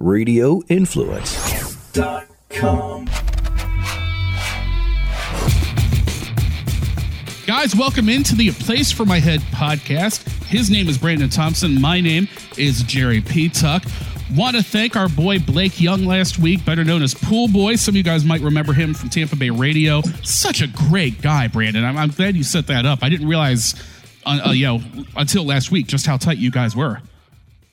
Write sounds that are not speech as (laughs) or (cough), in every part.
radioinfluence.com. Guys, welcome into the Place for My Head podcast. His name is Brandon Thompson. My name is Jerry Petuck. Want to thank our boy Blake Young last week, better known as Pool Boy. Some of you guys might remember him from Tampa Bay Radio. Such a great guy, Brandon. I'm, I'm glad you set that up. I didn't realize, uh, uh, you know, until last week just how tight you guys were.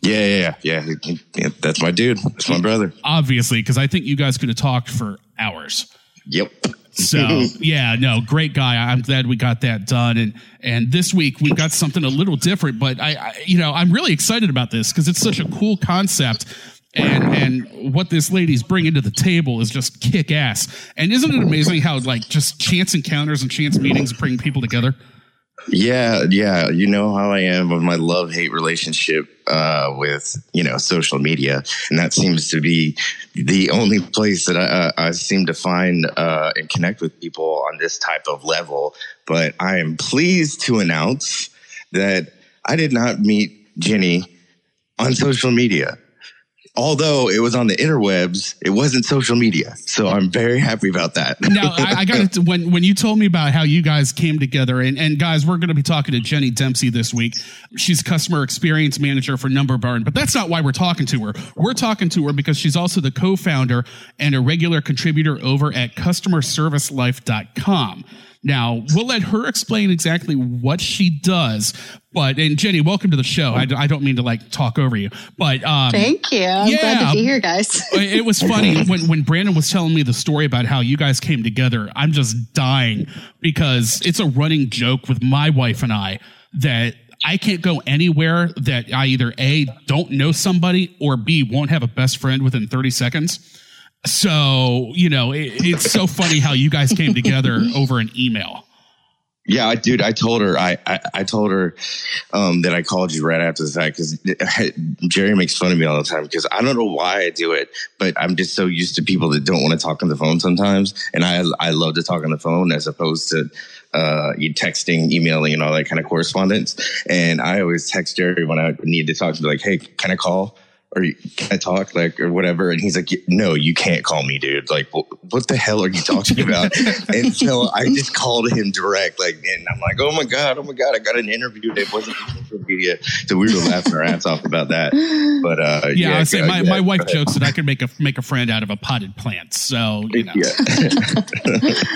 Yeah, yeah, yeah, yeah. yeah that's my dude. That's my brother. Obviously, because I think you guys could have talked for hours. Yep. So (laughs) yeah, no, great guy. I'm glad we got that done. And and this week we got something a little different, but I, I you know I'm really excited about this because it's such a cool concept. And and what this lady's bringing to the table is just kick ass. And isn't it amazing how like just chance encounters and chance meetings bring people together? Yeah, yeah. You know how I am with my love hate relationship uh, with you know social media, and that seems to be the only place that I, I seem to find uh, and connect with people on this type of level. But I am pleased to announce that I did not meet Jenny on social media although it was on the interwebs, it wasn't social media. So I'm very happy about that. now I, I got it when when you told me about how you guys came together, and, and guys, we're going to be talking to Jenny Dempsey this week. She's customer experience manager for Number Barn, but that's not why we're talking to her. We're talking to her because she's also the co-founder and a regular contributor over at customerservicelife.com. Now, we'll let her explain exactly what she does. But, and Jenny, welcome to the show. I, I don't mean to like talk over you, but. Um, Thank you. I'm yeah, glad to be here, guys. (laughs) it was funny (laughs) when, when Brandon was telling me the story about how you guys came together. I'm just dying because it's a running joke with my wife and I that I can't go anywhere that I either A, don't know somebody or B, won't have a best friend within 30 seconds. So, you know, it, it's so funny how you guys came together over an email. Yeah, dude, I told her, I, I, I told her, um, that I called you right after the fact because Jerry makes fun of me all the time because I don't know why I do it, but I'm just so used to people that don't want to talk on the phone sometimes. And I, I love to talk on the phone as opposed to, uh, texting, emailing and all that kind of correspondence. And I always text Jerry when I need to talk to be like, Hey, can I call? Or can I talk like or whatever? And he's like, no, you can't call me, dude. Like, what the hell are you talking about? (laughs) and so I just called him direct, like, and I'm like, oh my god, oh my god, I got an interview that wasn't social media, so we were laughing our ass off about that. But uh, yeah, yeah I say my, my wife jokes that I could make a make a friend out of a potted plant. So you know, yeah. (laughs)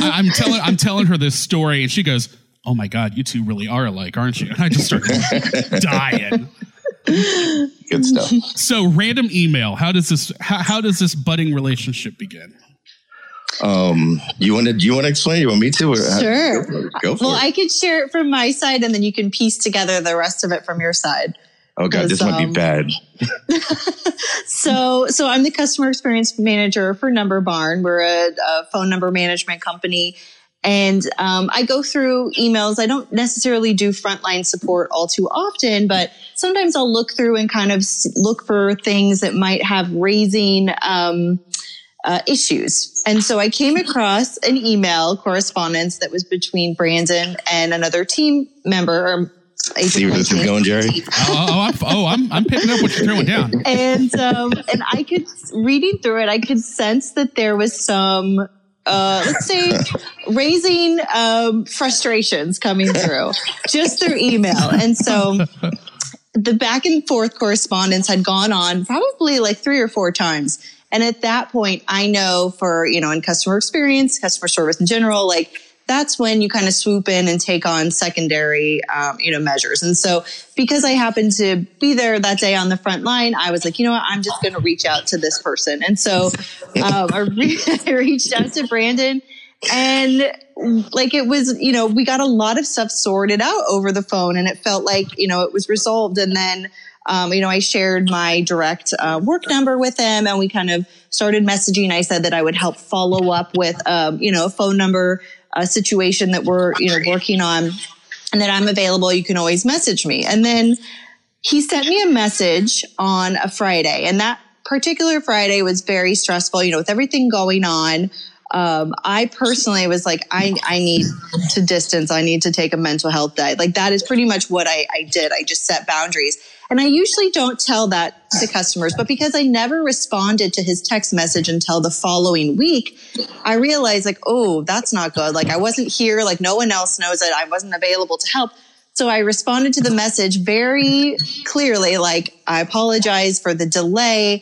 I, I'm telling I'm telling her this story, and she goes. Oh my God, you two really are alike, aren't you? And I just started (laughs) dying. Good stuff. So, random email. How does this? How, how does this budding relationship begin? Um, you want to? Do You want to explain? You want me to? Sure. Go for, go for well, it. I could share it from my side, and then you can piece together the rest of it from your side. Oh god, this um, might be um, bad. (laughs) so, so I'm the customer experience manager for Number Barn. We're a, a phone number management company, and um, I go through emails. I don't necessarily do frontline support all too often, but sometimes I'll look through and kind of look for things that might have raising um, uh, issues. And so I came across an email correspondence that was between Brandon and another team member or See where this is going, Jerry? oh, oh, I'm, oh I'm, I'm picking up what you're throwing down. And um, and I could reading through it, I could sense that there was some uh, let's say raising um, frustrations coming through just through email. And so the back and forth correspondence had gone on probably like three or four times. And at that point, I know for, you know, in customer experience, customer service in general, like that's when you kind of swoop in and take on secondary, um, you know, measures. And so because I happened to be there that day on the front line, I was like, you know what, I'm just going to reach out to this person. And so (laughs) um, I, re- (laughs) I reached out to Brandon and like it was, you know, we got a lot of stuff sorted out over the phone and it felt like, you know, it was resolved. And then, um, you know, I shared my direct uh, work number with him and we kind of started messaging. I said that I would help follow up with, um, you know, a phone number a situation that we're, you know, working on and that I'm available. You can always message me. And then he sent me a message on a Friday and that particular Friday was very stressful, you know, with everything going on. Um, I personally was like, I, I need to distance. I need to take a mental health day. Like that is pretty much what I, I did. I just set boundaries. And I usually don't tell that to customers, but because I never responded to his text message until the following week, I realized like, oh, that's not good. Like I wasn't here. Like no one else knows that I wasn't available to help. So I responded to the message very clearly, like, I apologize for the delay.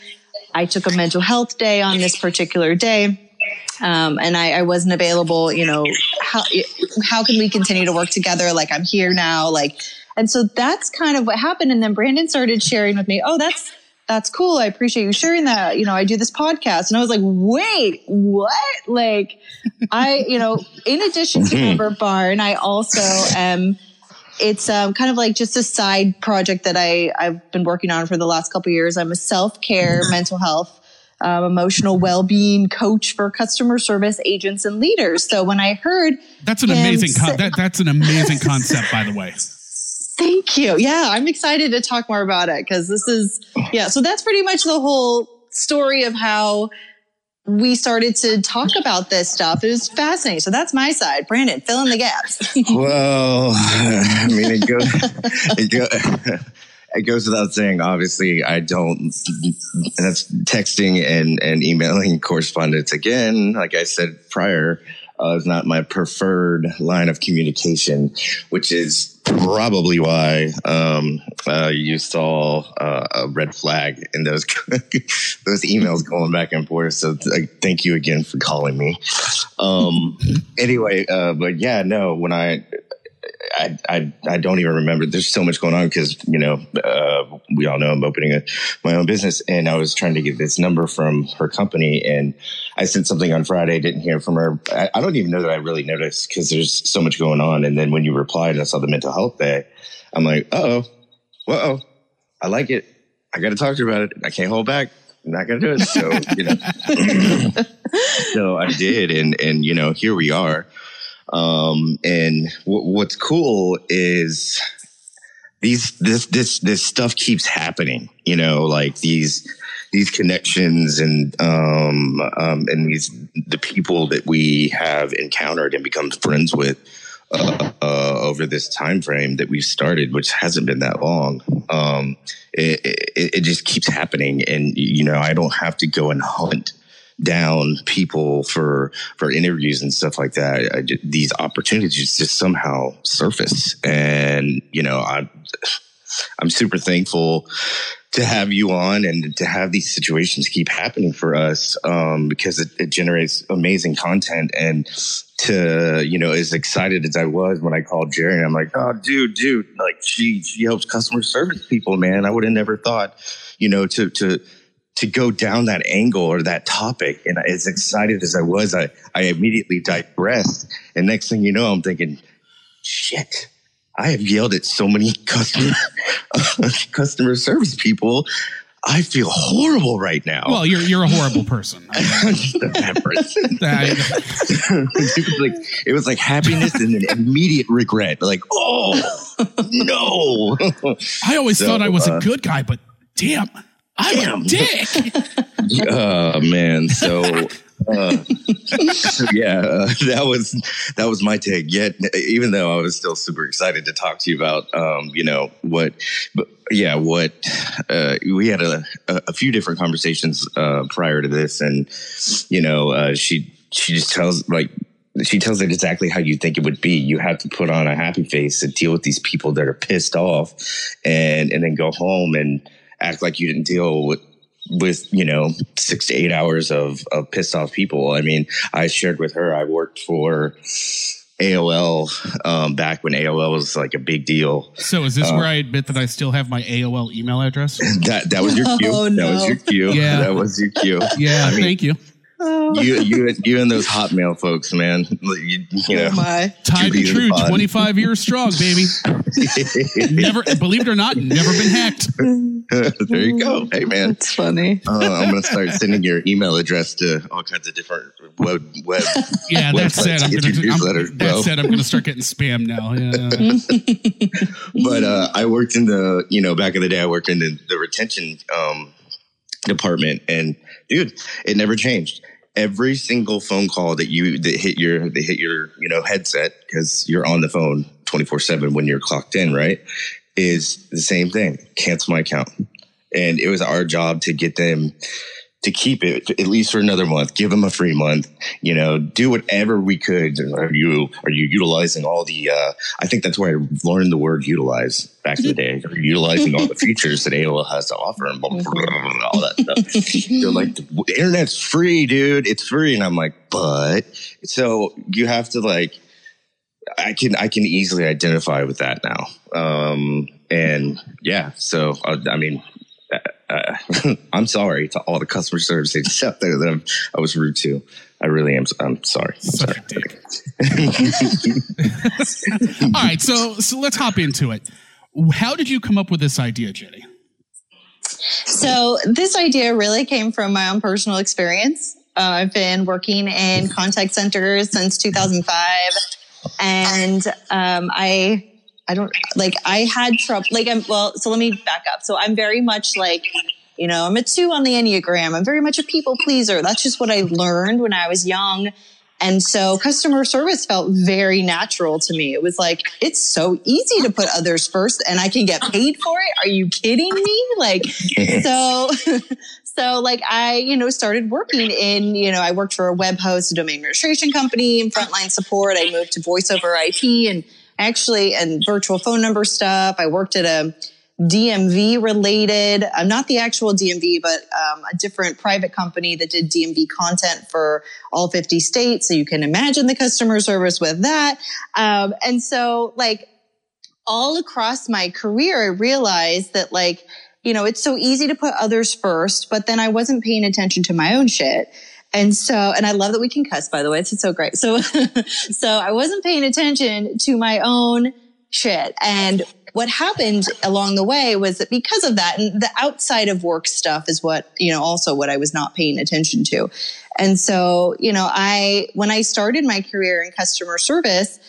I took a mental health day on this particular day. Um, and I, I, wasn't available, you know, how, how can we continue to work together? Like I'm here now, like, and so that's kind of what happened. And then Brandon started sharing with me, oh, that's, that's cool. I appreciate you sharing that. You know, I do this podcast. And I was like, wait, what? Like, I, you know, in addition to Number Barn, I also am, it's um, kind of like just a side project that I, I've been working on for the last couple years. I'm a self care mental health um, emotional well-being coach for customer service agents and leaders. So when I heard that's an amazing con- that, that's an amazing concept, by the way. (laughs) Thank you. Yeah, I'm excited to talk more about it because this is yeah. So that's pretty much the whole story of how we started to talk about this stuff. It was fascinating. So that's my side. Brandon, fill in the gaps. (laughs) well, (laughs) I mean, it goes, it goes, (laughs) it goes without saying, obviously, I don't, that's texting and, and emailing correspondence again. Like I said prior, uh, is not my preferred line of communication, which is probably why um, uh, you saw uh, a red flag in those (laughs) those emails going back and forth. So th- thank you again for calling me. Um, anyway, uh, but yeah, no, when I I, I, I don't even remember. There's so much going on because you know uh, we all know I'm opening a, my own business, and I was trying to get this number from her company, and I sent something on Friday, didn't hear from her. I, I don't even know that I really noticed because there's so much going on. And then when you replied, and I saw the mental health day. I'm like, oh, whoa, I like it. I got to talk to her about it. I can't hold back. I'm not gonna do it. So you know, (laughs) so I did, and and you know, here we are. Um, and w- what's cool is these this this this stuff keeps happening. You know, like these these connections and um, um, and these the people that we have encountered and become friends with uh, uh, over this time frame that we've started, which hasn't been that long. Um, it, it, it, just keeps happening, and you know, I don't have to go and hunt down people for for interviews and stuff like that. I, these opportunities just somehow surface, and you know, I I'm super thankful to have you on and to have these situations keep happening for us um, because it, it, generates amazing content. And to you know as excited as i was when i called jerry i'm like oh dude dude like she she helps customer service people man. I would have never thought you know to to to go down that angle or that topic. And as excited as I was, I, I immediately digressed. And next thing you know, I'm thinking, shit, I have yelled at so many (laughs) customer, (laughs) customer service people. I feel horrible right now. Well, you're you're a horrible person. I'm just a bad person. (laughs) it was like it was like happiness and then immediate regret. Like, oh no! I always so, thought I was uh, a good guy, but damn, I'm a dick. (laughs) oh man, so uh, (laughs) yeah, uh, that was that was my take. Yet, even though I was still super excited to talk to you about, um, you know what, but yeah, what uh, we had a, a few different conversations uh, prior to this, and you know, uh, she she just tells like she tells it exactly how you think it would be. You have to put on a happy face and deal with these people that are pissed off, and and then go home and act like you didn't deal with with you know six to eight hours of of pissed off people. I mean, I shared with her I worked for AOL um, back when AOL was like a big deal. So is this uh, where I admit that I still have my AOL email address? That that was your cue. (laughs) Oh, no. That was your cue. Yeah, that was your cue. Yeah, I mean, thank you. Oh. You, you, you, and those Hotmail folks, man. (laughs) You, you know, oh my. tied to true, twenty five years strong, baby. (laughs) never, believe it or not, never been hacked. (laughs) there you go. Hey, man, it's funny. Uh, I'm gonna start sending your email address to all kinds of different web web. Yeah, that's said. I'm gonna, I'm, that said, I'm gonna start getting spam now. Yeah. but uh, I worked in the, you know, back in the day, I worked in the, the retention um, department, and dude, it never changed every single phone call that you that hit your that hit your you know headset because you're on the phone 24 7 when you're clocked in right is the same thing cancel my account. And it was our job to get them to keep it at least for another month, give them a free month, you know, do whatever we could. Are you, are you utilizing all the, uh, I think that's where I learned the word utilize back in the day. Are you utilizing all the (laughs) features that AOL has to offer and blah, blah, blah, blah, all that stuff. (laughs) They're like, the internet's free, dude. It's free. And I'm like, but so you have to like, I can, I can easily identify with that now. Um, and yeah, so, uh, I mean, uh, (laughs) I'm sorry to all the customer service agents (laughs) out there that I'm, i was rude to. I really am. I'm sorry. I'm sorry. (laughs) all right, so so let's hop into it. How did you come up with this idea, Jenny? So this idea really came from my own personal experience. Uh, I've been working in contact centers since 2005, and um, I I don't like I had trouble like I'm well so let me back up. So I'm very much like you know, I'm a two on the Enneagram. I'm very much a people pleaser. That's just what I learned when I was young. And so customer service felt very natural to me. It was like, it's so easy to put others first and I can get paid for it. Are you kidding me? Like, (laughs) so, (laughs) so like I, you know, started working in, you know, I worked for a web host, a domain registration company and frontline support. I moved to voice over IP and actually and virtual phone number stuff. I worked at a DMV related, uh, not the actual DMV, but um, a different private company that did DMV content for all 50 states. So you can imagine the customer service with that. Um, and so like all across my career, I realized that like, you know, it's so easy to put others first, but then I wasn't paying attention to my own shit. And so, and I love that we can cuss, by the way. It's so great. So, (laughs) so I wasn't paying attention to my own shit. And what happened along the way was that because of that, and the outside of work stuff is what, you know, also what I was not paying attention to. And so, you know, I, when I started my career in customer service,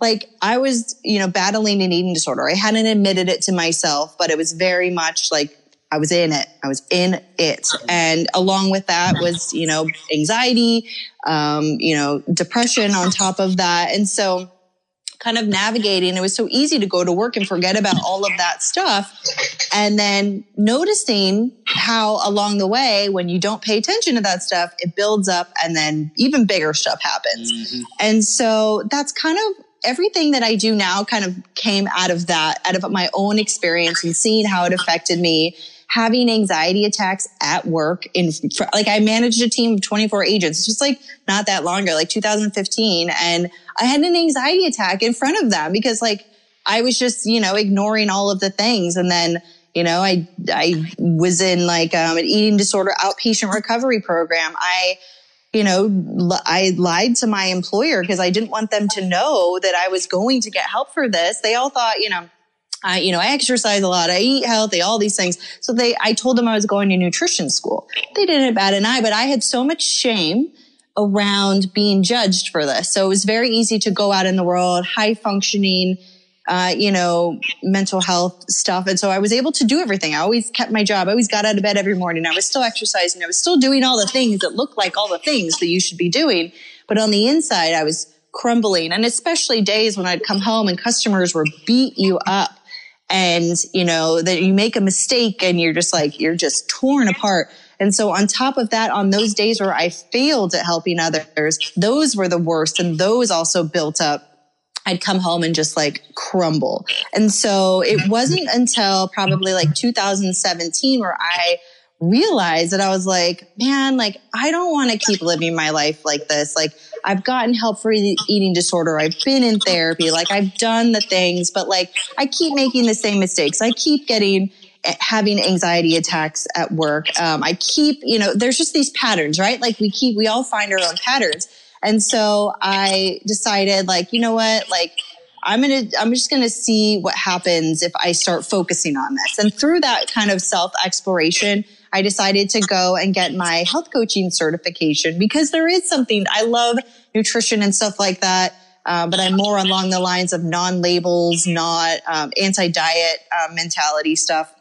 like I was, you know, battling an eating disorder. I hadn't admitted it to myself, but it was very much like I was in it. I was in it. And along with that was, you know, anxiety, um, you know, depression on top of that. And so kind of navigating, it was so easy to go to work and forget about all of that stuff. And then noticing how along the way, when you don't pay attention to that stuff, it builds up and then even bigger stuff happens. Mm-hmm. And so that's kind of everything that I do now kind of came out of that, out of my own experience and seeing how it affected me having anxiety attacks at work in like I managed a team of 24 agents. Just like not that long ago like 2015 and I had an anxiety attack in front of them because like I was just you know ignoring all of the things. And then you know I I was in like um, an eating disorder outpatient recovery program. I you know, I lied to my employer because I didn't want them to know that I was going to get help for this. They all thought, you know, I, you know, I exercise a lot. I eat healthy, all these things. So they, I told them I was going to nutrition school. They didn't bat an eye, but I had so much shame around being judged for this. So it was very easy to go out in the world, high functioning, uh, you know, mental health stuff. And so I was able to do everything. I always kept my job. I always got out of bed every morning. I was still exercising. I was still doing all the things that look like all the things that you should be doing. But on the inside, I was crumbling. And especially days when I'd come home and customers were beat you up and you know that you make a mistake and you're just like you're just torn apart and so on top of that on those days where i failed at helping others those were the worst and those also built up I'd come home and just like crumble. And so it wasn't until probably like 2017 where I realized that I was like, man, like I don't want to keep living my life like this. Like I've gotten help for eating disorder. I've been in therapy. Like I've done the things, but like I keep making the same mistakes. I keep getting eh, having anxiety attacks at work. Um, I keep, you know, there's just these patterns, right? Like we keep, we all find our own patterns. And so I decided like, you know what? Like I'm going to, I'm just going to see what happens if I start focusing on this. And through that kind of self exploration, I decided to go and get my health coaching certification because there is something I love nutrition and stuff like that. Uh, but I'm more along the lines of non labels, not um, anti diet uh, mentality stuff.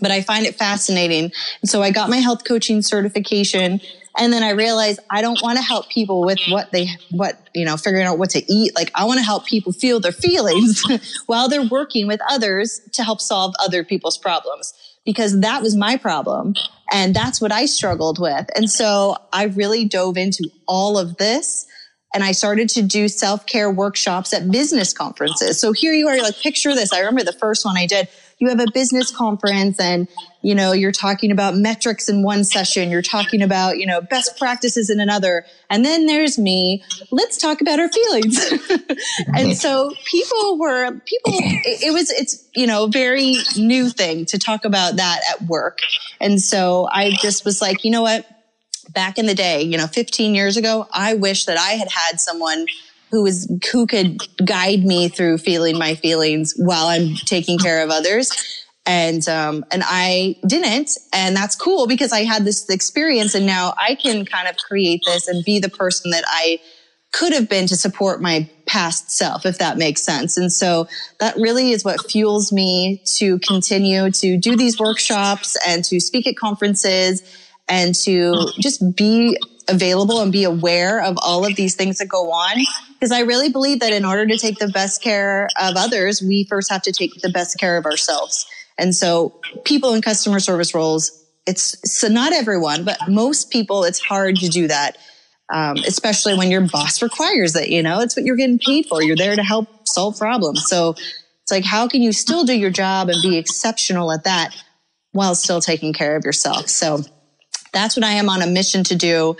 but I find it fascinating. And so I got my health coaching certification. And then I realized I don't want to help people with what they, what, you know, figuring out what to eat. Like I want to help people feel their feelings (laughs) while they're working with others to help solve other people's problems because that was my problem. And that's what I struggled with. And so I really dove into all of this and I started to do self care workshops at business conferences. So here you are, like, picture this. I remember the first one I did. You have a business conference and, you know, you're talking about metrics in one session. You're talking about, you know, best practices in another. And then there's me. Let's talk about our feelings. (laughs) and so people were, people, it, it was, it's, you know, a very new thing to talk about that at work. And so I just was like, you know what? back in the day, you know, 15 years ago, I wish that I had had someone who was who could guide me through feeling my feelings while I'm taking care of others. And um, and I didn't, and that's cool because I had this experience, and now I can kind of create this and be the person that I could have been to support my past self, if that makes sense. And so that really is what fuels me to continue to do these workshops and to speak at conferences and to just be available and be aware of all of these things that go on. Because I really believe that in order to take the best care of others, we first have to take the best care of ourselves. And so people in customer service roles, it's so not everyone, but most people, it's hard to do that. Um, especially when your boss requires it, you know, it's what you're getting paid for. You're there to help solve problems. So it's like, how can you still do your job and be exceptional at that while still taking care of yourself? So that's what I am on a mission to do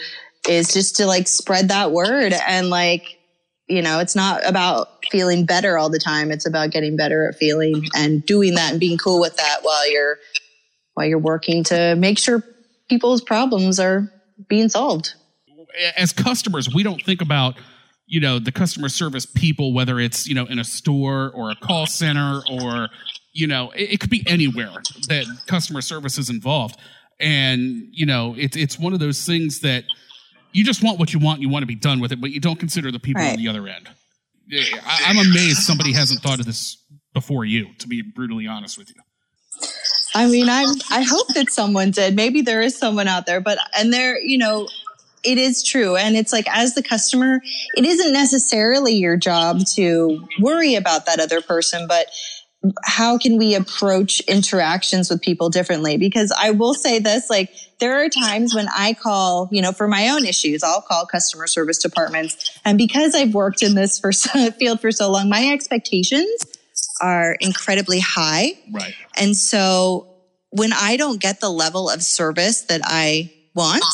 is just to like spread that word and like, you know, it's not about feeling better all the time. It's about getting better at feeling and doing that and being cool with that while you're, while you're working to make sure people's problems are being solved. As customers, we don't think about, you know, the customer service people, whether it's, you know, in a store or a call center or, you know, it, it could be anywhere that customer service is involved and you know it's it's one of those things that you just want what you want you want to be done with it but you don't consider the people right. on the other end I, i'm amazed somebody hasn't thought of this before you to be brutally honest with you i mean i i hope that someone did maybe there is someone out there but and there you know it is true. And it's like, as the customer, it isn't necessarily your job to worry about that other person, but how can we approach interactions with people differently? Because I will say this, like there are times when I call, you know, for my own issues, I'll call customer service departments. And because I've worked in this for (laughs) so, field for so long, my expectations are incredibly high. Right. And so when I don't get the level of service that I want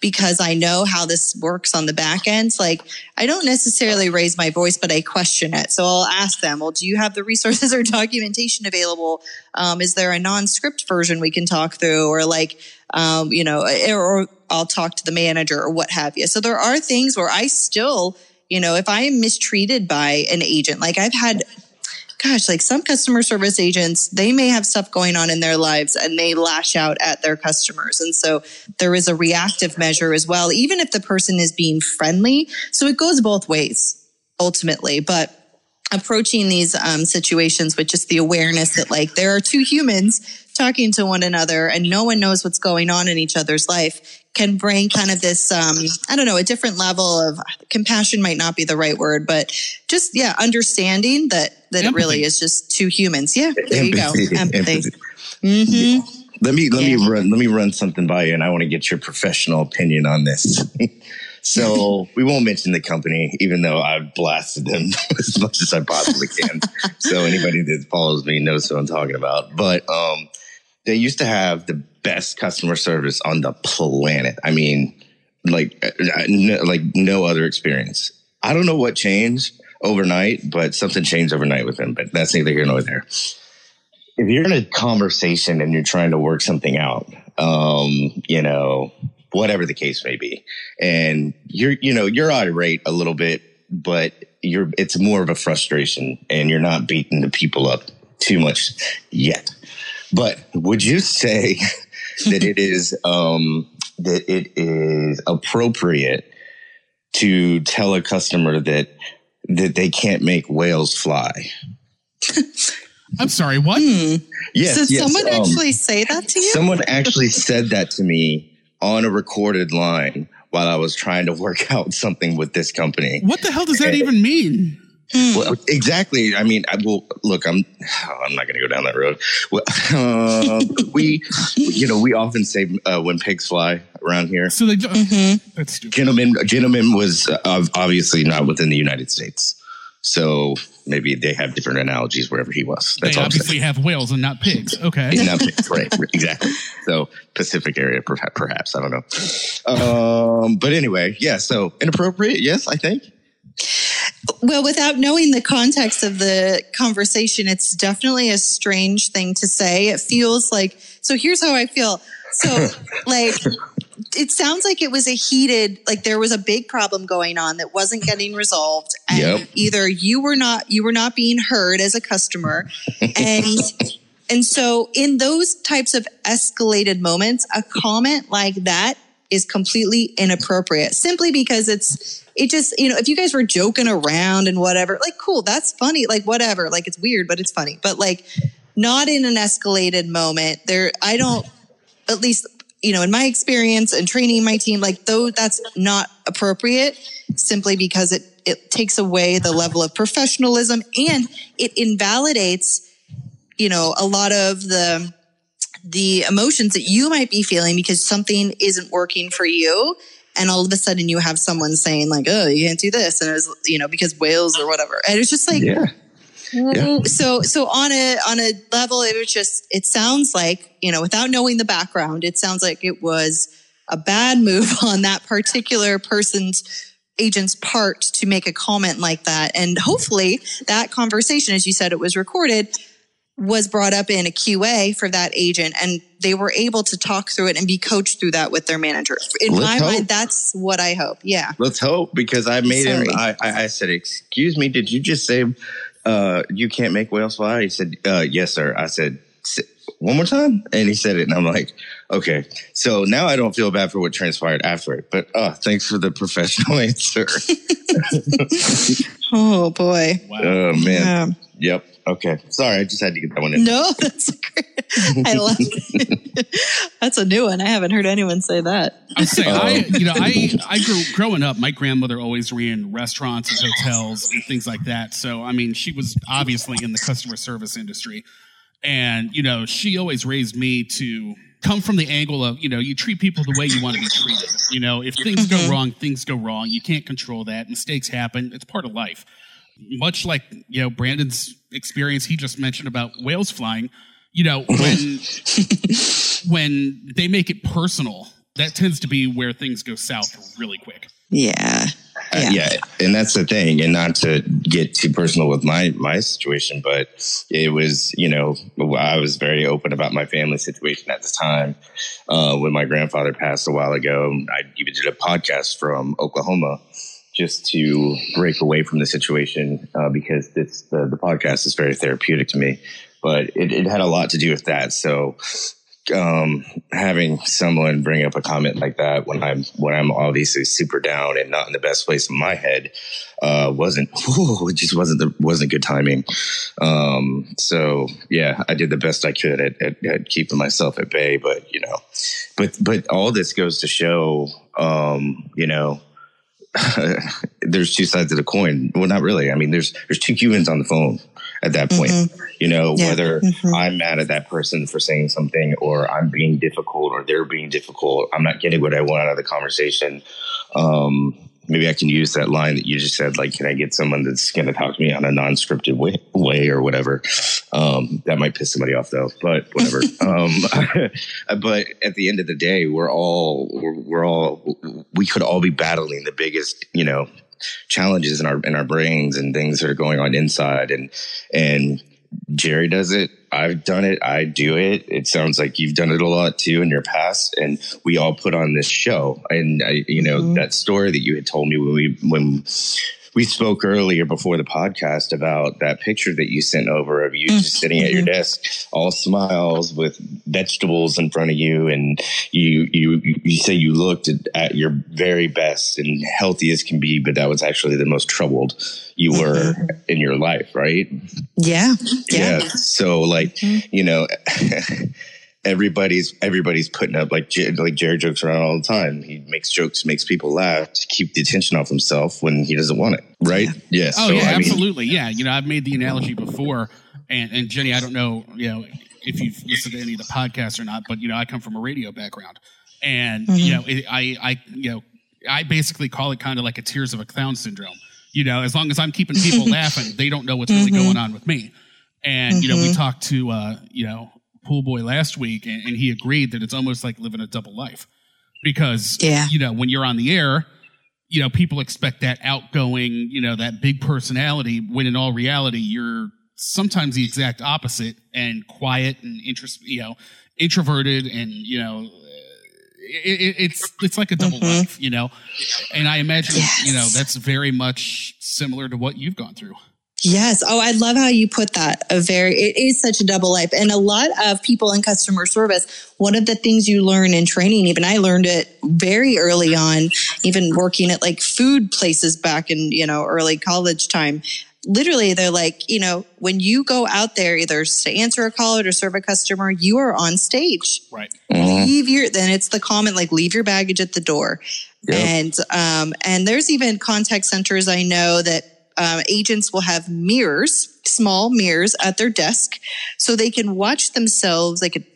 because I know how this works on the back end. Like I don't necessarily raise my voice, but I question it. So I'll ask them, well, do you have the resources (laughs) or documentation available? Um, is there a non-script version we can talk through or like, um, you know, or, or I'll talk to the manager or what have you. So there are things where I still, you know, if I am mistreated by an agent, like I've had gosh, like some customer service agents, they may have stuff going on in their lives and they lash out at their customers. And so there is a reactive measure as well, even if the person is being friendly. So it goes both ways ultimately. But approaching these um, situations with just the awareness that like there are two humans talking to one another and no one knows what's going on in each other's life can bring kind of this um, i don't know a different level of compassion might not be the right word but just yeah understanding that that empathy. it really is just two humans yeah there empathy. you go empathy, empathy. Mm-hmm. let me let yeah. me run let me run something by you and i want to get your professional opinion on this (laughs) So (laughs) we won't mention the company, even though I've blasted them (laughs) as much as I possibly can. so anybody that follows me knows what I'm talking about. But um, they used to have the best customer service on the planet. I mean, like uh, no, like no other experience. I don't know what changed overnight, but something changed overnight with them. But that's neither here nor there. If you're in a conversation and you're trying to work something out, um, you know, whatever the case may be, and you're you know you're irate a little bit, but you're it's more of a frustration, and you're not beating the people up too much yet. But would you say (laughs) that it is um, that it is appropriate to tell a customer that that they can't make whales fly? (laughs) I'm sorry, what? Yes, Did yes, someone um, actually say that to you? Someone (laughs) actually said that to me on a recorded line while I was trying to work (laughs) out something with this company. What the hell does that even mean? Well, exactly. I mean, I will look. I'm. (sighs) I'm not going to go down that road. Well, uh, (laughs) we, you know, we often say uh, when pigs fly around here. So they ju- Mm-hmm. that's stupid. Gentleman, gentleman was uh, obviously not within the United States, so maybe they have different analogies wherever he was. That's They all saying. obviously have whales and not pigs. Okay. Not pigs, right, (laughs) exactly. So Pacific area, perha- perhaps. I don't know. Um, but anyway, yeah. So inappropriate. Yes, I think. Well, without knowing the context of the conversation, it's definitely a strange thing to say. It feels like, so here's how I feel. So, (laughs) like, it sounds like it was a heated, like there was a big problem going on that wasn't getting resolved. And Yep. either you were not, you were not being heard as a customer. (laughs) And, and so in those types of escalated moments, a comment like that is completely inappropriate simply because it's it just you know if you guys were joking around and whatever like cool that's funny like whatever like it's weird but it's funny but like not in an escalated moment there i don't at least you know in my experience and training my team like though that's not appropriate simply because it it takes away the level of professionalism and it invalidates you know a lot of the the emotions that you might be feeling because something isn't working for you and all of a sudden you have someone saying like oh you can't do this and it was you know because whales or whatever and it's just like Yeah. Yeah. so so on a on a level it was just it sounds like you know without knowing the background it sounds like it was a bad move (laughs) on that particular person's agent's part to make a comment like that and hopefully that conversation as you said it was recorded was brought up in a QA for that agent and they were able to talk through it and be coached through that with their manager. In Let's my hope. mind, that's what I hope. Yeah. Let's hope because I made him. Sorry. I, I, I said, "Excuse me, did you just say uh, you can't make whales fly?" He said, uh, "Yes, sir." I said, "One more time," and he said it, and I'm like, "Okay." So now I don't feel bad for what transpired after it, but uh, thanks for the professional (laughs) answer. (laughs) Oh boy. Wow. oh man, Yeah. yep. Okay, sorry, I just had to get that one in. No, (laughs) that's great. I love it. (laughs) that's a new one. I haven't heard anyone say that. I say Oh. I, you know, I, I grew growing up. My grandmother always ran restaurants and hotels and things like that. So I mean, she was obviously in the customer service industry, and you know, she always raised me to come from the angle of you know, you treat people the way you want to be treated. You know, if things go mm-hmm. wrong, things go wrong. You can't control that. Mistakes happen. It's part of life. Much like you know Brandon's experience, he just mentioned about whales flying. You know, when (laughs) when they make it personal, that tends to be where things go south really quick. Yeah. Uh, yeah. and that's the thing. And not to get too personal with my my situation, but it was you know I was very open about my family situation at the time uh, when my grandfather passed a while ago. I even did a podcast from Oklahoma just to break away from the situation uh, because this the, the podcast is very therapeutic to me. But it, it had a lot to do with that. So um, having someone bring up a comment like that when I'm when I'm obviously super down and not in the best place in my head uh, wasn't (laughs) whew, it just wasn't the wasn't good timing. Um, so yeah, I did the best I could at, at, at keeping myself at bay, but you know, but but all this goes to show, um, you know. (laughs) there's two sides of the coin. Well, not really. I mean, there's there's two humans on the phone at that point. You know, Yeah. whether Mhm. I'm mad at that person for saying something, or I'm being difficult, or they're being difficult. I'm not getting what I want out of the conversation. Um, maybe I can use that line that you just said, like, can I get someone that's going to talk to me on a non-scripted way, way or whatever? Um, that might piss somebody off though, but whatever. (laughs) um, (laughs) but at the end of the day, we're all, we're, we're all, we could all be battling the biggest, you know, challenges in our, in our brains and things that are going on inside. And, and Jerry does it. I've done it. I do it. It sounds like you've done it a lot too in your past, and we all put on this show. And I, you know Mhm. that story that you had told me when we when we spoke earlier before the podcast about that picture that you sent over of you just sitting at your Mm-hmm. desk, all smiles with vegetables in front of you, and you you you say you looked at, at your very best and healthy as can be, but that was actually the most troubled you were in your life, right? Yeah. yeah. Yeah. So like, you know, (laughs) everybody's everybody's putting up like Jer- like Jerry jokes around all the time. He makes jokes, makes people laugh to keep the attention off himself when he doesn't want it. Right? Yeah. Oh so, yeah, I mean, absolutely. yeah, you know, I've made the analogy before, and and Jenny, I don't know, you know, if you've listened to any of the podcasts or not, but you know, I come from a radio background, and you mm-hmm. know, it, I I you know, I basically call it kind of like a tears of a clown syndrome. You know, as long as I'm keeping people (laughs) laughing, they don't know what's really mm-hmm. going on with me. And you know, we mm-hmm. talked to uh, you know Pool Boy last week, and, and he agreed that it's almost like living a double life. Because Yeah. you know when you're on the air you know people expect that outgoing you know that big personality when in all reality you're sometimes the exact opposite and quiet and interest you know introverted and you know it, it, it's it's like a double mm-hmm. life you know? And i imagine you know that's very much similar to what you've gone through Yes. Oh, I love how you put that. A very, it is such a double life. And a lot of people in customer service, one of the things you learn in training, even I learned it very early on, even working at like food places back in, you know, early college time. Literally, they're like, you know, when you go out there, either to answer a call or to serve a customer, you are on stage right mhm. leave your then it's the comment like leave your baggage at the door Yep. and um and there's even contact centers i know that um, agents will have mirrors small mirrors at their desk so they can watch themselves they could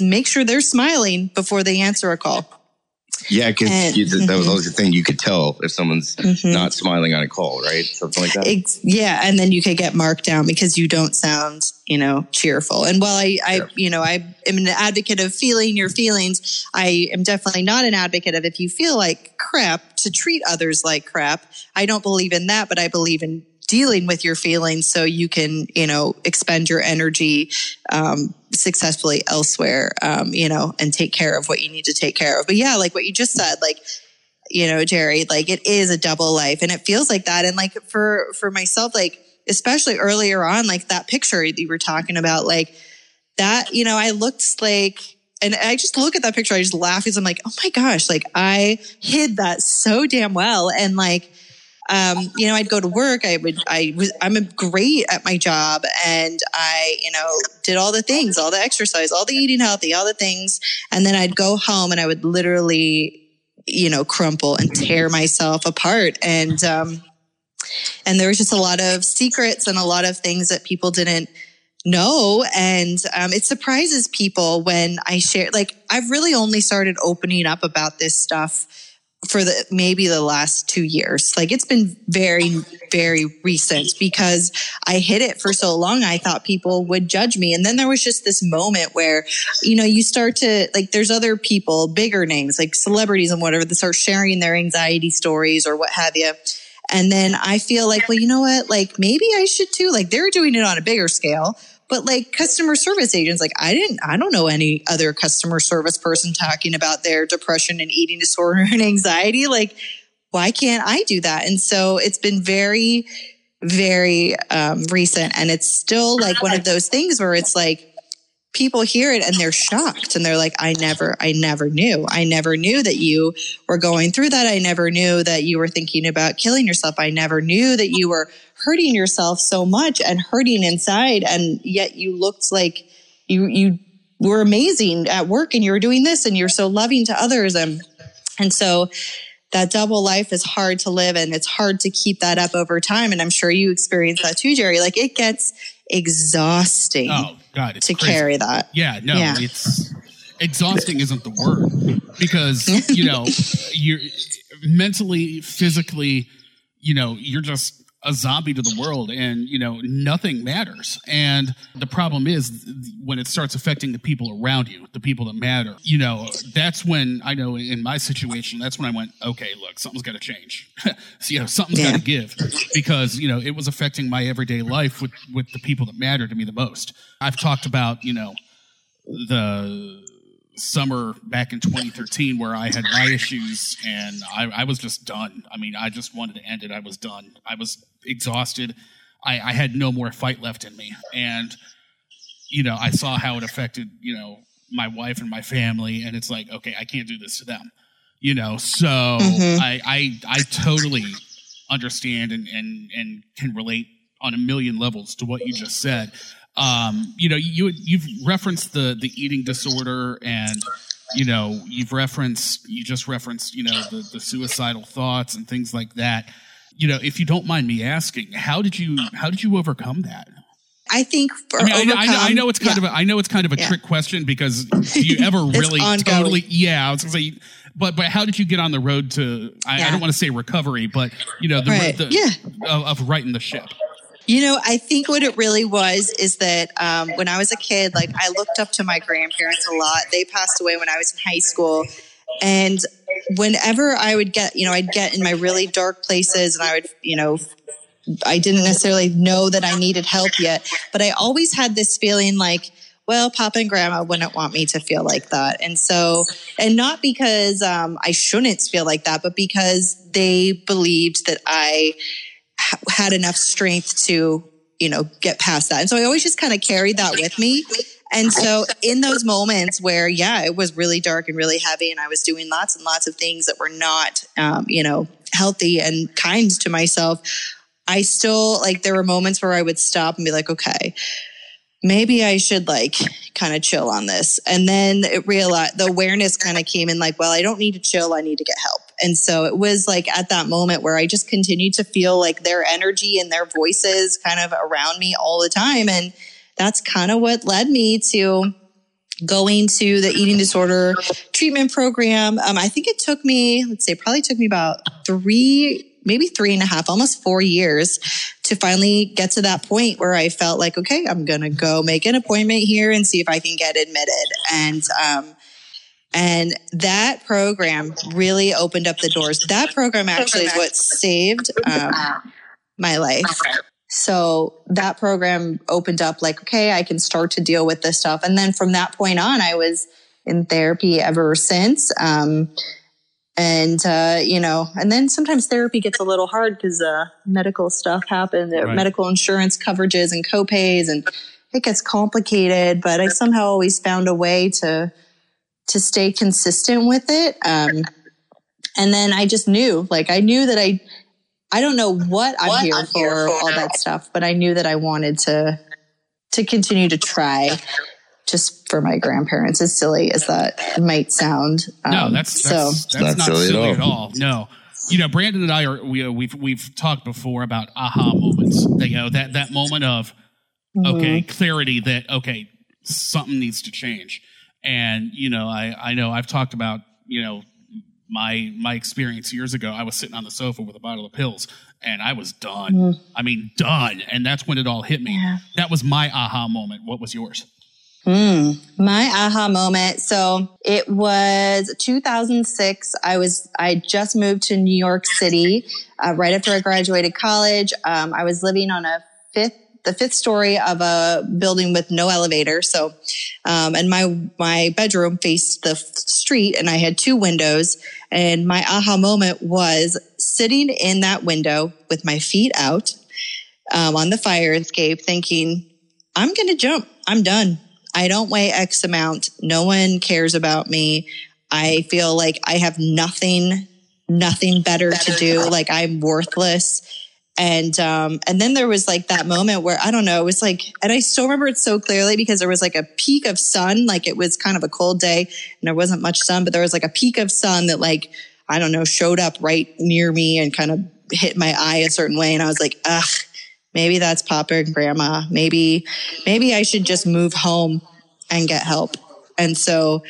make sure they're smiling before they answer a call Yeah, because And- that was mhm. always the thing. You could tell if someone's Mhm. not smiling on a call, right? Something like that. Ex- yeah, and then you could get marked down because you don't sound, you know, cheerful. And while I, I, you know, I am an advocate of feeling your feelings, I am definitely not an advocate of if you feel like crap to treat others like crap. I don't believe in that, but I believe in dealing with your feelings so you can, you know, expend your energy um, successfully elsewhere, um, you know, and take care of what you need to take care of. But yeah, like what you just said, like you know jerry like it is a double life and it feels like that and like for for myself like especially earlier on like that picture that you were talking about like that you know i looked like and i just look at that picture i just laugh because i'm like oh my gosh like i hid that so damn well and like um, you know, I'd go to work. I would, I was, I'm great at my job and I, you know, did all the things, all the exercise, all the eating healthy, all the things. And then I'd go home and I would literally, you know, crumple and tear myself apart. And, um, and there was just a lot of secrets and a lot of things that people didn't know. And, um, it surprises people when I share, like, I've really only started opening up about this stuff for the maybe the last two years. Like it's been very, very recent because I hid it for so long. I thought people would judge me. And then there was just this moment where, you know, you start to like, there's other people, bigger names, like celebrities and whatever, that start sharing their anxiety stories or what have you. And then I feel like, well, you know what? Like maybe I should too. Like they're doing it on a bigger scale. But like customer service agents, like I didn't, I don't know any other customer service person talking about their depression and eating disorder (laughs) and anxiety. Like, why can't I do that? And so it's been very, very um, recent. And it's still like one of those things where it's like, people hear it and they're shocked and they're like i never i never knew. I never knew that you were going through that. I never knew that you were thinking about killing yourself. I never knew that you were hurting yourself so much and hurting inside. And yet you looked like you you were amazing at work and you were doing this and you're so loving to others. And and so that double life is hard to live and it's hard to keep that up over time. And i'm sure you experience that too jerry. Like it gets exhausting. Oh god it's to crazy. carry that Yeah, no, Yeah. it's exhausting isn't the word because you know (laughs) you're mentally, physically, you know, you're just a zombie to the world and you know nothing matters and the problem is when it starts affecting the people around you the people that matter you know that's when i know in my situation that's when i went okay look something's got to change (laughs) so, you know something's Yeah. got to give because you know it was affecting my everyday life with with the people that matter to me the most i've talked about you know the summer back in 2013 where I had my issues and I, I, was just done. I mean, I just wanted to end it. I was done. I was exhausted. I, I had no more fight left in me. And, you know, I saw how it affected, you know, my wife and my family. And it's like, okay, I can't do this to them, you know? So mm-hmm. I, I, I totally understand and, and, and can relate on a million levels to what you just said. Um, you know, you you've referenced the the eating disorder, and you know, you've referenced you just referenced you know the the suicidal thoughts and things like that. You know, if you don't mind me asking, how did you how did you overcome that? I think for I, mean, overcome, I, I, know it's kind yeah. of a, I know it's kind of a yeah. trick question because (laughs) do you ever really totally yeah I was gonna say but but how did you get on the road to I, yeah. I don't want to say recovery but you know the, right. the yeah. of, of righting the ship you know, I think what it really was is that um, when I was a kid, like I looked up to my grandparents a lot. They passed away when I was in high school. And whenever I would get, you know, I'd get in my really dark places and I would, you know, I didn't necessarily know that I needed help yet, but I always had this feeling like, well, Papa and Grandma wouldn't want me to feel like that. And so, and not because um, I shouldn't feel like that, but because they believed that I, had enough strength to, you know, get past that. And so I always just kind of carried that with me. And (laughs) so in those moments where, yeah, it was really dark and really heavy, and I was doing lots and lots of things that were not, um, you know, healthy and kind to myself, I still like there were moments where I would stop and be like, okay, maybe I should like kind of chill on this. And then it realized the awareness kind of came in like, well, I don't need to chill. I need to get help. And so it was like at that moment where I just continued to feel like their energy and their voices kind of around me all the time. And that's kind of what led me to going to the eating disorder treatment program. Um, I think it took me, let's say, probably took me about three, maybe three and a half, almost four years to finally get to that point where I felt like, okay, I'm going to go make an appointment here and see if I can get admitted. And, um, and that program really opened up the doors. That program actually is what saved um, my life. So that program opened up like, okay, I can start to deal with this stuff. And then from that point on, I was in therapy ever since. Um, and, uh, you know, and then sometimes therapy gets a little hard because uh, medical stuff happens, right. medical insurance coverages and copays, and it gets complicated. But I somehow always found a way to to stay consistent with it. Um, and then I just knew, like, I knew that I, I don't know what, I'm, what here, I'm for, here for, all that stuff, but I knew that I wanted to, to continue to try just for my grandparents, as silly as that might sound. Um, no, that's, that's, so that's not, not silly, silly at, all. at, all. No. You know, Brandon and I are we, uh, we've we've talked before about aha moments. You know that that moment of okay mm-hmm. clarity that okay something needs to change. And, you know, I, I know I've talked about, you know, my my experience years ago. I was sitting on the sofa with a bottle of pills and I was done. Mm. I mean, done. And that's when it all hit me. Yeah. That was my aha moment. What was yours? Mm, my aha moment. So it was 2006. I was, I just moved to New York City uh, right after I graduated college. Um, I was living on a fifth the fifth story of a building with no elevator. So, um, and my, my bedroom faced the street and I had two windows. And my aha moment was sitting in that window with my feet out, um, on the fire escape thinking, I'm going to jump. I'm done. I don't weigh X amount. No one cares about me. I feel like I have nothing, nothing better, better to do. Like I'm worthless and um, and then there was like that moment where I don't know, it was like, and I still remember it so clearly because there was like a peak of sun, like it was kind of a cold day and there wasn't much sun, but there was like a peak of sun that like I don't know showed up right near me and kind of hit my eye a certain way, and I was like, ugh, maybe that's Papa and Grandma. Maybe maybe I should just move home and get help. And so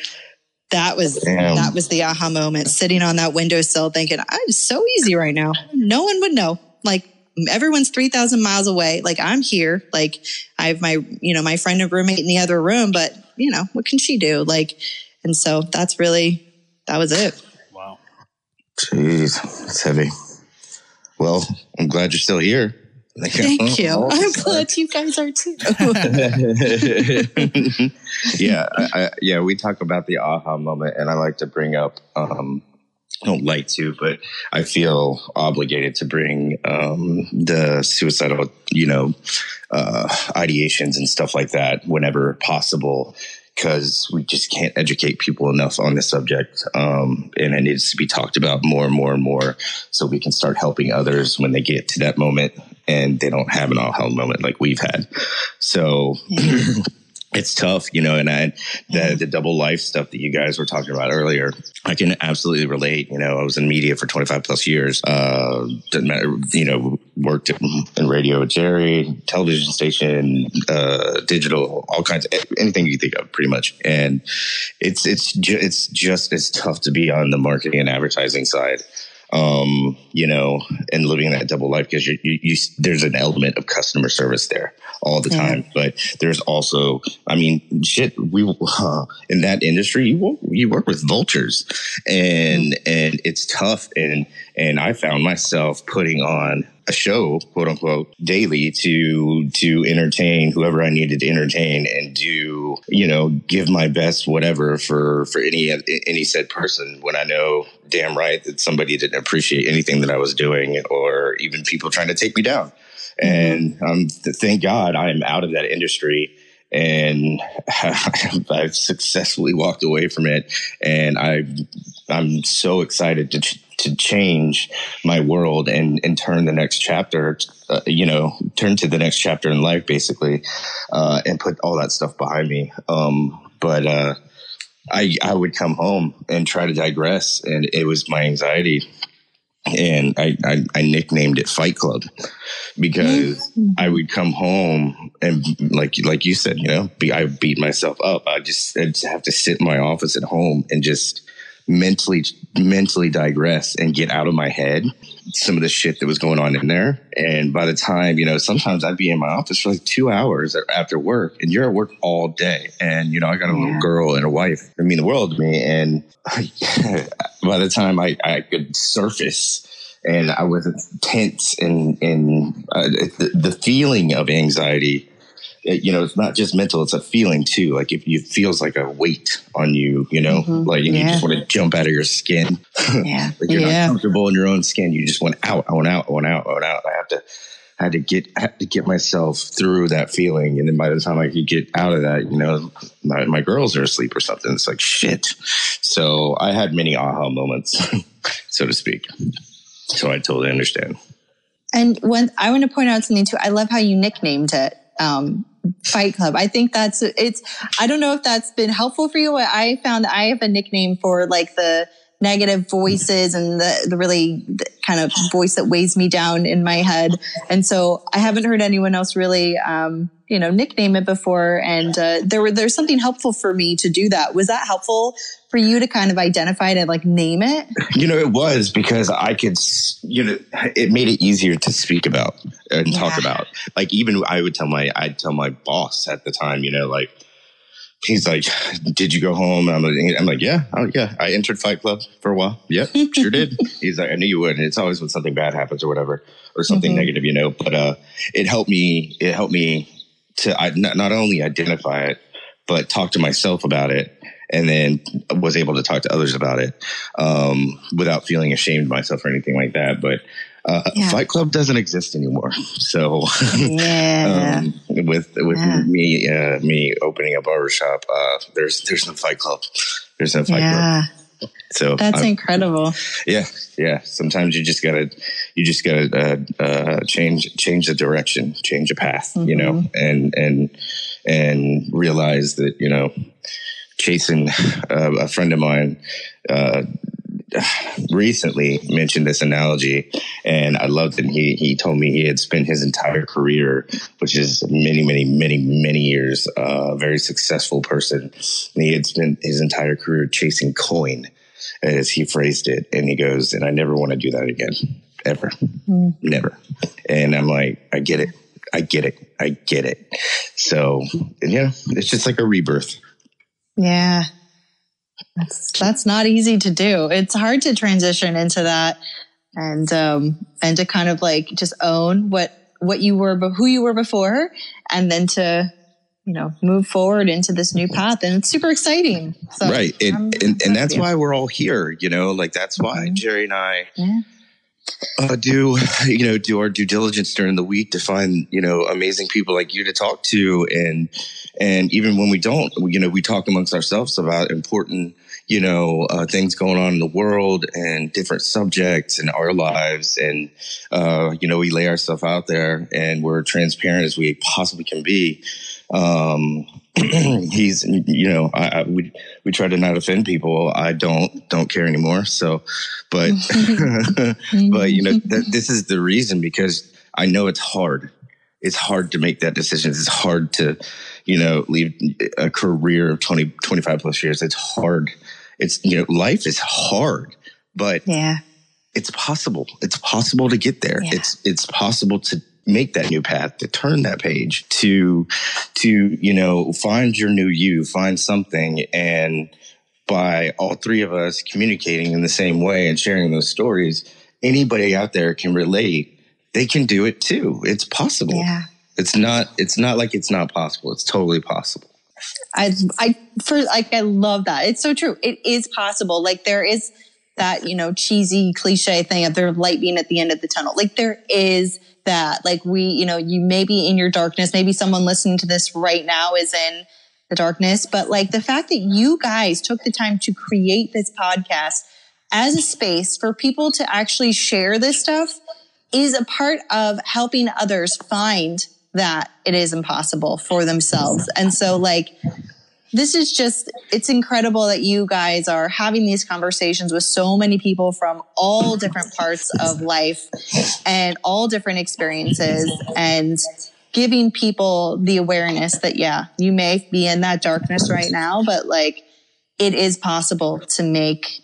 that was Damn. that was the aha moment sitting on that windowsill thinking i'm so easy right now no one would know like everyone's 3000 miles away like i'm here like i have my you know my friend and roommate in the other room but you know what can she do like and so that's really that was it wow jeez it's heavy well i'm glad you're still here Like, Thank you. oh, I'm sorry. glad you guys are too. (laughs) yeah, I, I, yeah. We talk about the aha moment, and I like to bring up. Um, I don't like to, but I feel obligated to bring um, the suicidal, you know, uh, ideations and stuff like that whenever possible, because we just can't educate people enough on this subject, um, and it needs to be talked about more and more and more, so we can start helping others when they get to that moment and they don't have an aha moment like we've had. So. (clears throat) It's tough, you know, and I, the, the double life stuff that you guys were talking about earlier, I can absolutely relate. You know, I was in media for 25 plus years. Uh, didn't matter, you know, worked in, radio with Jerry, television station, uh, digital, all kinds of anything you think of pretty much. And it's, it's, ju- it's just as tough to be on the marketing and advertising side um, you know, and living that double life because you, you, you, there's an element of customer service there all the Yeah. time. But there's also, I mean, shit, we uh, in that industry, you you work with vultures, and and it's tough. And and I found myself putting on a show, quote unquote, daily to to entertain whoever I needed to entertain and do, you know, give my best whatever for for any any said person when I know damn right that somebody didn't appreciate anything that I was doing or even people trying to take me down. And um, thank God I am out of that industry and (laughs) I've successfully walked away from it. And I, I'm so excited to, to change my world and, and turn the next chapter, uh, you know, turn to the next chapter in life, basically, uh, and put all that stuff behind me. Um, but, uh, I, I would come home and try to digress and it was my anxiety and I, I, I nicknamed it Fight Club because I would come home and like like you said, you know, be, I beat myself up. I just I'd have to sit in my office at home and just mentally mentally digress and get out of my head some of the shit that was going on in there. And by the time, you know, sometimes I'd be in my office for like two hours after work and you're at work all day. And, you know, I got a little Yeah. girl and a wife that mean the world to me. And (laughs) by the time I, I could surface and I was tense and, and uh, the, the feeling of anxiety, you know, it's not just mental, it's a feeling too. Like if it feels like a weight on you, you know, Mhm. like you Yeah. just want to jump out of your skin. (laughs) Yeah. like you're not comfortable in your own skin. You just want out, I want out, I want out, I want out. I have to, I had to get, I had to get myself through that feeling. And then by the time I could get out of that, you know, my, my girls are asleep or something. It's like shit. So I had many aha moments, (laughs) so to speak. So I totally understand. And when I want to point out something too, I love how you nicknamed it um, Fight Club. I think that's it's. I don't know if that's been helpful for you. I found I have a nickname for like the negative voices and the the really kind of voice that weighs me down in my head. And so I haven't heard anyone else really. Um, you know, nickname it before, and uh, there were there's something helpful for me to do that. Was that helpful for you to kind of identify it and like name it? (laughs) You know, it was because I could, you know, it made it easier to speak about and talk about. Like even I would tell my, I'd tell my boss at the time, you know, like he's like, "Did you go home?" And I'm like, I'm like, "Yeah, oh yeah, I entered Fight Club for a while. Yep, sure did." (laughs) He's like, "I knew you would." And it's always when something bad happens or whatever, or something Mhm. negative, you know. But uh, it helped me. It helped me to I, not, not only identify it, but talk to myself about it and then was able to talk to others about it um, without feeling ashamed of myself or anything like that. But uh, Yeah. Fight Club doesn't exist anymore. So (laughs) Yeah. um, with with Yeah. me uh, me opening a barbershop, uh, there's there's no Fight Club. There's no Fight Club. yeah. So That's I'm- incredible. yeah, yeah. Sometimes you just gotta, you just gotta uh, uh, change, change the direction, change a path, you know, and and and realize that you know, chasing uh, a friend of mine uh, recently mentioned this analogy, and I loved it. He he told me he had spent his entire career, which is many, many, many, many years, uh, a very successful person. And he had spent his entire career chasing coin as he phrased it. And he goes, and I never want to do that again, ever, never. And I'm like, I get it. I get it. I get it. So, and, you it's just like a rebirth. Yeah. That's that's not easy to do. It's hard to transition into that and um and to kind of like just own what what you were, but who you were before, and then to you know move forward into this new path and it's super exciting so right and, and, and that's why we're all here you know like that's why mm-hmm. jerry and i yeah. uh, do (laughs) you know do our due diligence during the week to find you know amazing people like you to talk to and and even when we don't you know we talk amongst ourselves about important you know uh, things going on in the world and different subjects in our lives and uh, you know we lay ourselves out there and we're transparent as we possibly can be um, (clears throat) he's, you know, I, I, we we try to not offend people. I don't don't care anymore. So, but (laughs) (laughs) but you know, th- this is the reason because I know it's hard. It's hard to make that decision. It's hard to, you know, leave a career of 20, 25 plus years. It's hard. It's, you know, life is hard, but yeah, it's possible. It's possible to get there. Yeah. It's, it's possible to make that new path, to turn that page, to to you know find your new you, find something, and by all three of us communicating in the same way and sharing those stories, anybody out there can relate. They can do it too. It's possible. Yeah. It's not. It's not like it's not possible. It's totally possible. I I for like I love that. It's so true. It is possible. Like there is that you know cheesy cliche thing of there light being at the end of the tunnel. Like there is that like we you know you may be in your darkness maybe someone listening to this right now is in the darkness but like the fact that you guys took the time to create this podcast as a space for people to actually share this stuff is a part of helping others find that it is impossible for themselves. And so like this is just it's incredible that you guys are having these conversations with so many people from all different parts of life and all different experiences and giving people the awareness that yeah you may be in that darkness right now but like it is possible to make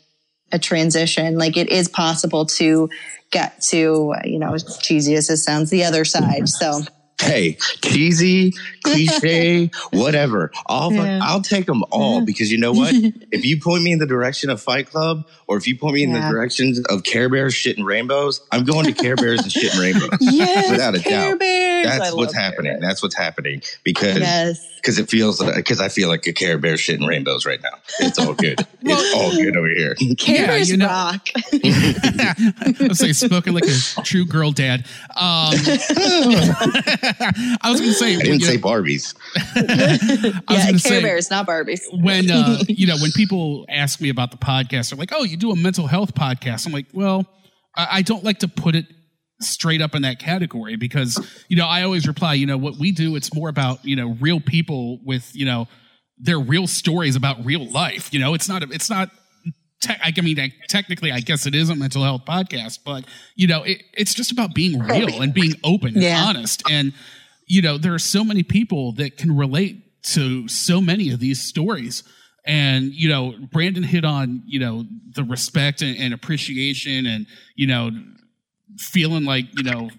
a transition. Like it is possible to get to you know as cheesy as it sounds the other side. So hey, cheesy, cliche, (laughs) whatever. I'll yeah. I'll take them all yeah. because you know what? (laughs) if you point me in the direction of Fight Club, or if you point me in the directions of Care Bears, shit, and rainbows, I'm going to Care Bears and shit and rainbows. (laughs) Yes, without a Care doubt. Bears. That's what's happening. That's what's happening because because yes. it feels because I feel like a Care Bear shit and rainbows right now. It's all good. well, it's all good over here. Care Bears you know, rock. I say spoken like a true girl dad. Um, (laughs) I was going to say. I didn't say know, Barbies. (laughs) I yeah, Care say, Bears, not Barbies. When uh, (laughs) you know when people ask me about the podcast, they're like, "Oh, you do a mental health podcast?" I'm like, "Well, I, I don't like to put it." straight up in that category because you know i always reply you know what we do it's more about you know real people with you know their real stories about real life you know it's not it's not te- I mean, I, technically, I guess it is a mental health podcast, but you know, it, it's just about being oh, real and being open and yeah. honest. And you know, there are so many people that can relate to so many of these stories. And you know, Brandon hit on you know the respect and, and appreciation, and you know, feeling like you know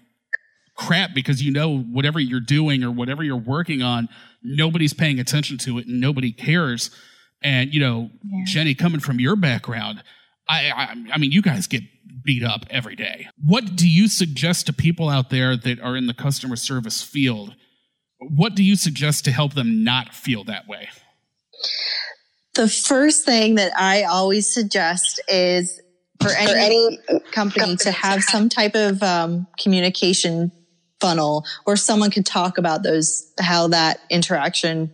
crap because you know whatever you're doing or whatever you're working on, nobody's paying attention to it and nobody cares. And you know, yeah. Jenny, coming from your background, I, I, I mean, you guys get beat up every day. What do you suggest to people out there that are in the customer service field? What do you suggest to help them not feel that way? The first thing that I always suggest is for any, for any company, company, to have some type of um, communication funnel where someone could talk about those how that interaction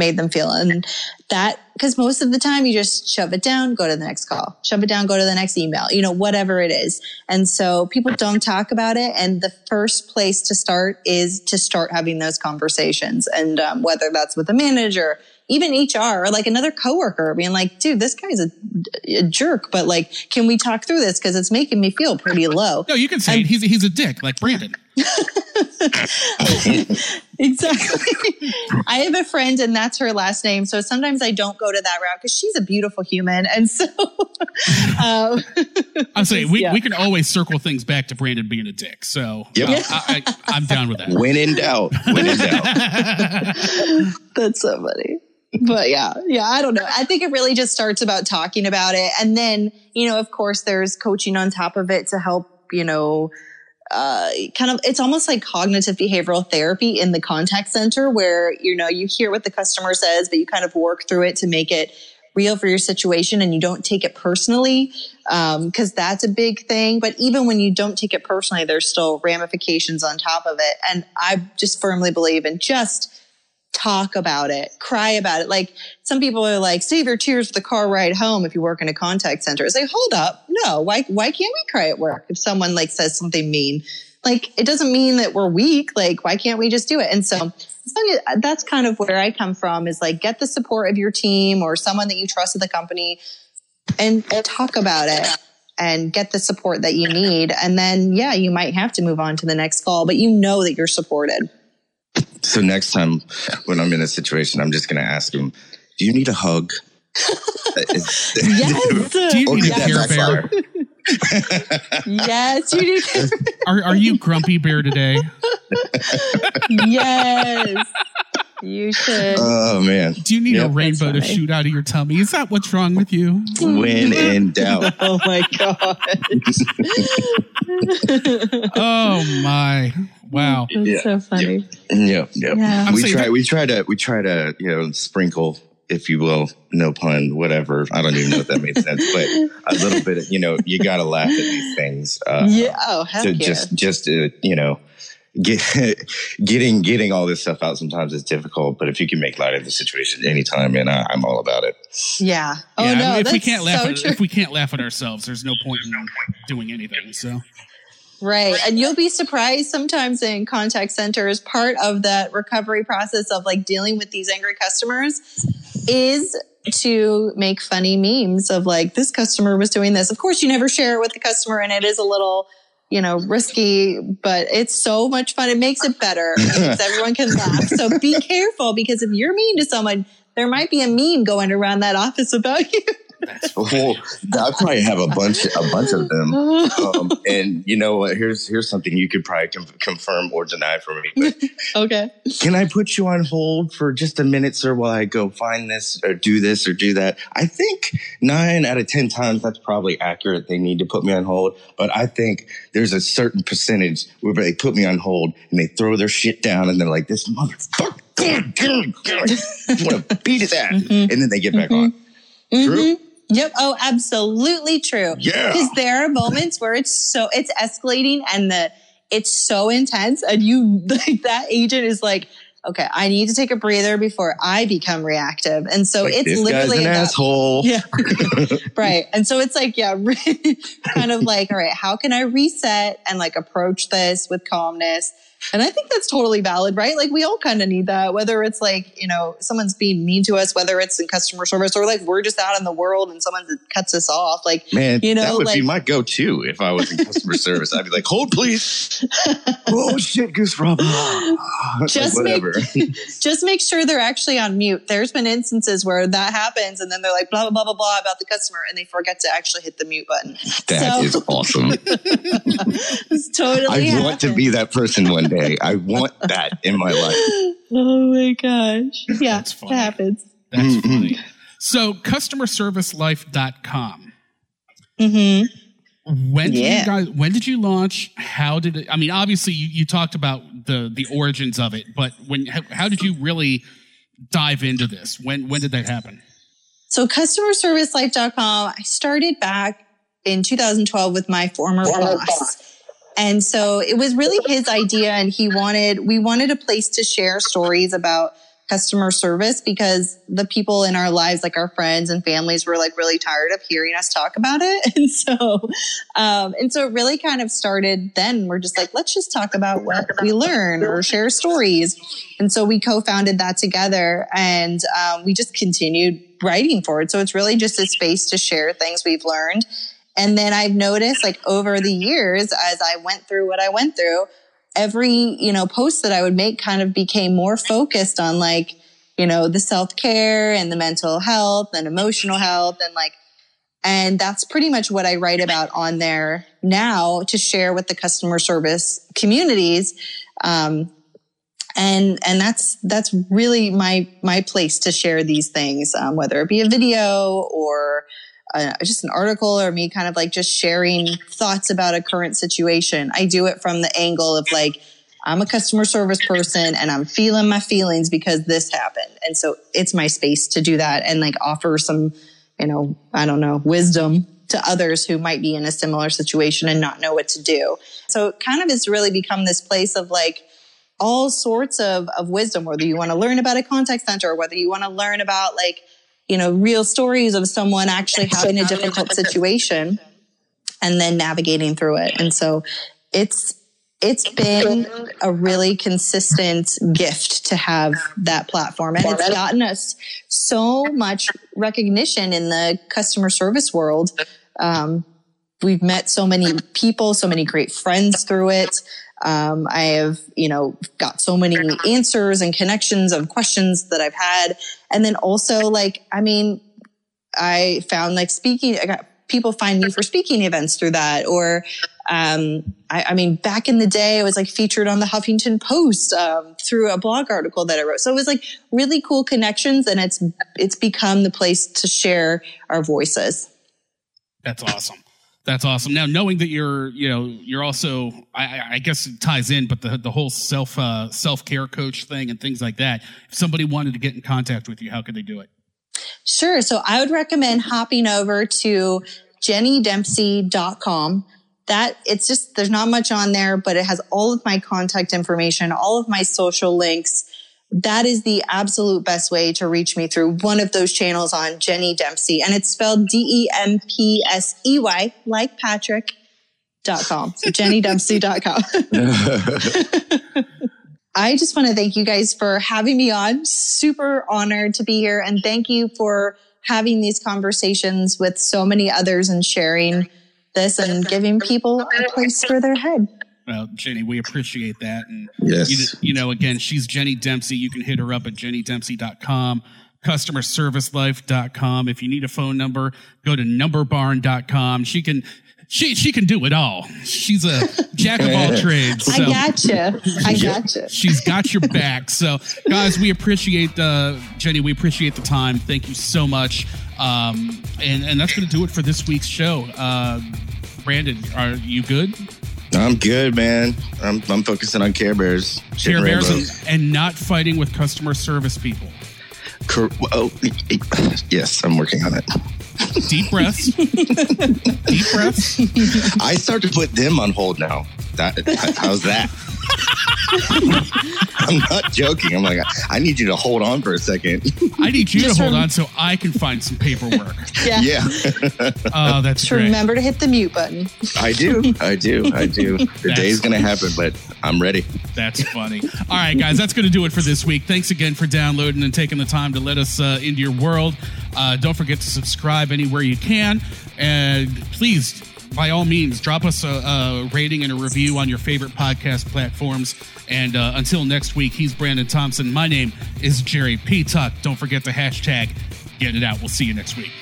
made them feel. And that, because most of the time you just shove it down, go to the next call, shove it down, go to the next email, you know, whatever it is. And so people don't talk about it. And the first place to start is to start having those conversations. And um, whether that's with a manager, even HR or like another coworker being like, dude, this guy's a, a jerk, but like, can we talk through this? Cause it's making me feel pretty low. No, you can say and, he's, he's a dick like Brandon. (laughs) exactly. I have a friend and that's her last name. So sometimes I don't go to that route because she's a beautiful human. And so (laughs) um, (laughs) I'm saying we, yeah. we can always circle things back to Brandon being a dick. So yep. uh, I, am down with that. When in doubt. When in doubt. that's so funny but yeah, yeah, I don't know. I think it really just starts about talking about it. And then, you know, of course, there's coaching on top of it to help, you know, uh, kind of it's almost like cognitive behavioral therapy in the contact center where you know you hear what the customer says but you kind of work through it to make it real for your situation and you don't take it personally because um, that's a big thing. But even when you don't take it personally there's still ramifications on top of it. And i just firmly believe in just talk about it, cry about it. Like some people are like, save your tears for the car ride home if you work in a contact center. It's like, hold up. No, why, why can't we cry at work if someone like says something mean? Like it doesn't mean that we're weak. Like why can't we just do it? And so that's kind of where I come from is like get the support of your team or someone that you trust at the company and talk about it and get the support that you need. And then, yeah, you might have to move on to the next call, but you know that you're supported. So next time when I'm in a situation, I'm just going to ask him, "Do you need a hug?" yes. (laughs) Do you need a care bear? yes, you need. (laughs) Are Are you grumpy bear today? yes. You should. Oh man! Do you need yep, a rainbow to shoot out of your tummy? Is that what's wrong with you? When in (laughs) doubt. oh my god! oh my! Wow. That's yeah. so funny. Yeah, yeah. yeah. We try. We try to. We try to. You know, sprinkle, if you will, no pun, whatever. I don't even know if that made sense, but a little bit. Of, you know, you got to laugh at these things. Uh, yeah. Oh, heck yeah. Just, just to, you know, get (laughs) getting getting all this stuff out sometimes is difficult. But if you can make light of the situation anytime, and I, am all about it. Yeah. Oh yeah, no, if we can't laugh, so at, if we can't laugh at ourselves, there's no point in doing anything. So. Right. And you'll be surprised sometimes in contact centers, part of that recovery process of like dealing with these angry customers is to make funny memes of like, this customer was doing this. Of course, you never share it with the customer and it is a little, you know, risky, but it's so much fun. It makes it better because (laughs) everyone can laugh. So be careful because if you're mean to someone, there might be a meme going around that office about (laughs) you. (laughs) well, I probably have a bunch, a bunch of them. Um, and you know what? Here's here's something you could probably com- confirm or deny for me. (laughs) Okay. Can I put you on hold for just a minute, sir, while I go find this or do this or do that? I think nine out of ten times that's probably accurate. They need to put me on hold, but I think there's a certain percentage where they put me on hold and they throw their shit down and they're like, "This motherfucker." want to (laughs) beat his ass, mm-hmm. and then they get back mm-hmm. on. Mm-hmm. Yep. Oh, absolutely true. Yeah. Because there are moments where it's so it's escalating and the it's so intense, and you (laughs) like that agent is like, okay, I need to take a breather before I become reactive. And so like, it's literally an asshole. Yeah. (laughs) right. And so it's like, yeah, (laughs) kind of like, all right, how can I reset and like approach this with calmness? And I think that's totally valid, right? Like we all kind of need that, whether it's like, you know, someone's being mean to us, whether it's in customer service or like we're just out in the world and someone cuts us off. Like, man, you know, that would like, be my go to if I was in customer (laughs) service. I'd be like, hold please. (laughs) oh shit, Goose Rob. (laughs) just like, make, just make sure they're actually on mute. There's been instances where that happens and then they're like, blah, blah, blah, blah, blah about the customer and they forget to actually hit the mute button. That so, is awesome. it's totally. I happened. want to be that person one day. I want that in my life. (laughs) Oh my gosh. Yeah, That's funny. it happens. That's mm-hmm. funny. So, customerservicelife.com. Mm-hmm. When did yeah. you guys when did you launch? How did it I mean obviously you, you talked about the the origins of it, but when how, how did you really dive into this? When when did that happen? So customerservicelife.com, I started back in 2012 with my former, former boss. boss. And so it was really his idea. And he wanted, we wanted a place to share stories about customer service because the people in our lives, like our friends and families, were like really tired of hearing us talk about it. (laughs) And so, um, and so it really kind of started then. We're just like, let's just talk about what we learn or share stories. And so we co-founded that together and um, we just continued writing for it. So it's really just a space to share things we've learned and then I've noticed like over the years, as I went through what I went through, every, you know, post that I would make kind of became more focused on like, you know, the self care and the mental health and emotional health and like, and that's pretty much what I write about on there now to share with the customer service communities. Um, and and that's that's really my my place to share these things, um, whether it be a video or uh, just an article or me kind of like just sharing thoughts about a current situation. I do it from the angle of like, I'm a customer service person and I'm feeling my feelings because this happened. And so it's my space to do that and like offer some, you know, I don't know, wisdom to others who might be in a similar situation and not know what to do. So it kind of has really become this place of like all sorts of, of wisdom, whether you want to learn about a contact center, or whether you want to learn about like, you know, real stories of someone actually having a difficult situation and then navigating through it. And so it's, it's been a really consistent gift to have that platform. And it's gotten us so much recognition in the customer service world. Um, we've met so many people so many great friends through it um, i have you know got so many answers and connections of questions that i've had and then also like i mean i found like speaking i got people find me for speaking events through that or um, I, I, mean, back in the day, I was like featured on the Huffington Post um, through a blog article that I wrote. So it was like really cool connections, and it's it's become the place to share our voices. That's awesome. That's awesome. Now, knowing that you're, you know, you're also, I, I guess it ties in, but the the whole self uh, self care coach thing and things like that. If somebody wanted to get in contact with you, how could they do it? Sure. So I would recommend hopping over to jennydempsey.com that it's just there's not much on there, but it has all of my contact information, all of my social links. That is the absolute best way to reach me through one of those channels on Jenny Dempsey. And it's spelled D E M P S E Y, like Patrick. Dot com. So (laughs) jennydempsey.com. (laughs) I just want to thank you guys for having me on. Super honored to be here. And thank you for having these conversations with so many others and sharing this and giving people a place for their head. Well, Jenny, we appreciate that. And yes. you, you know, again, she's Jenny Dempsey. You can hit her up at jennydempsey.com, customerservicelife.com. If you need a phone number, go to numberbarn.com. She can she she can do it all. She's a jack of all (laughs) trades. So. I gotcha. I gotcha. She's got your back. So, guys, we appreciate uh, Jenny. We appreciate the time. Thank you so much. Um, and and that's going to do it for this week's show. Uh, Brandon, are you good? I'm good, man. I'm I'm focusing on Care Bears, Care Bears, and, and not fighting with customer service people. Oh, yes, I'm working on it. Deep breaths. (laughs) Deep breaths. I start to put them on hold now. That how's that? (laughs) I'm not joking. I'm like, I need you to hold on for a second. I need you Just to hold rem- on so I can find some paperwork. (laughs) Yeah. Yeah. oh, that's Just great. remember to hit the mute button. I do. I do. I do. The (laughs) that's day's going to happen, but I'm ready. That's funny. All right, guys, that's going to do it for this week. Thanks again for downloading and taking the time to let us uh, into your world. Uh, don't forget to subscribe anywhere you can. And please by all means, drop us a, a, rating and a review on your favorite podcast platforms. And uh, until next week, he's Brandon Thompson. My name is Jerry Petuck. Don't forget the hashtag get it out. We'll see you next week.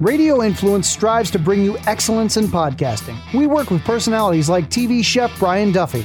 Radio Influence strives to bring you excellence in podcasting. We work with personalities like TV chef Brian Duffy,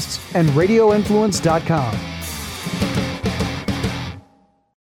Podcasts, and RadioInfluence.com.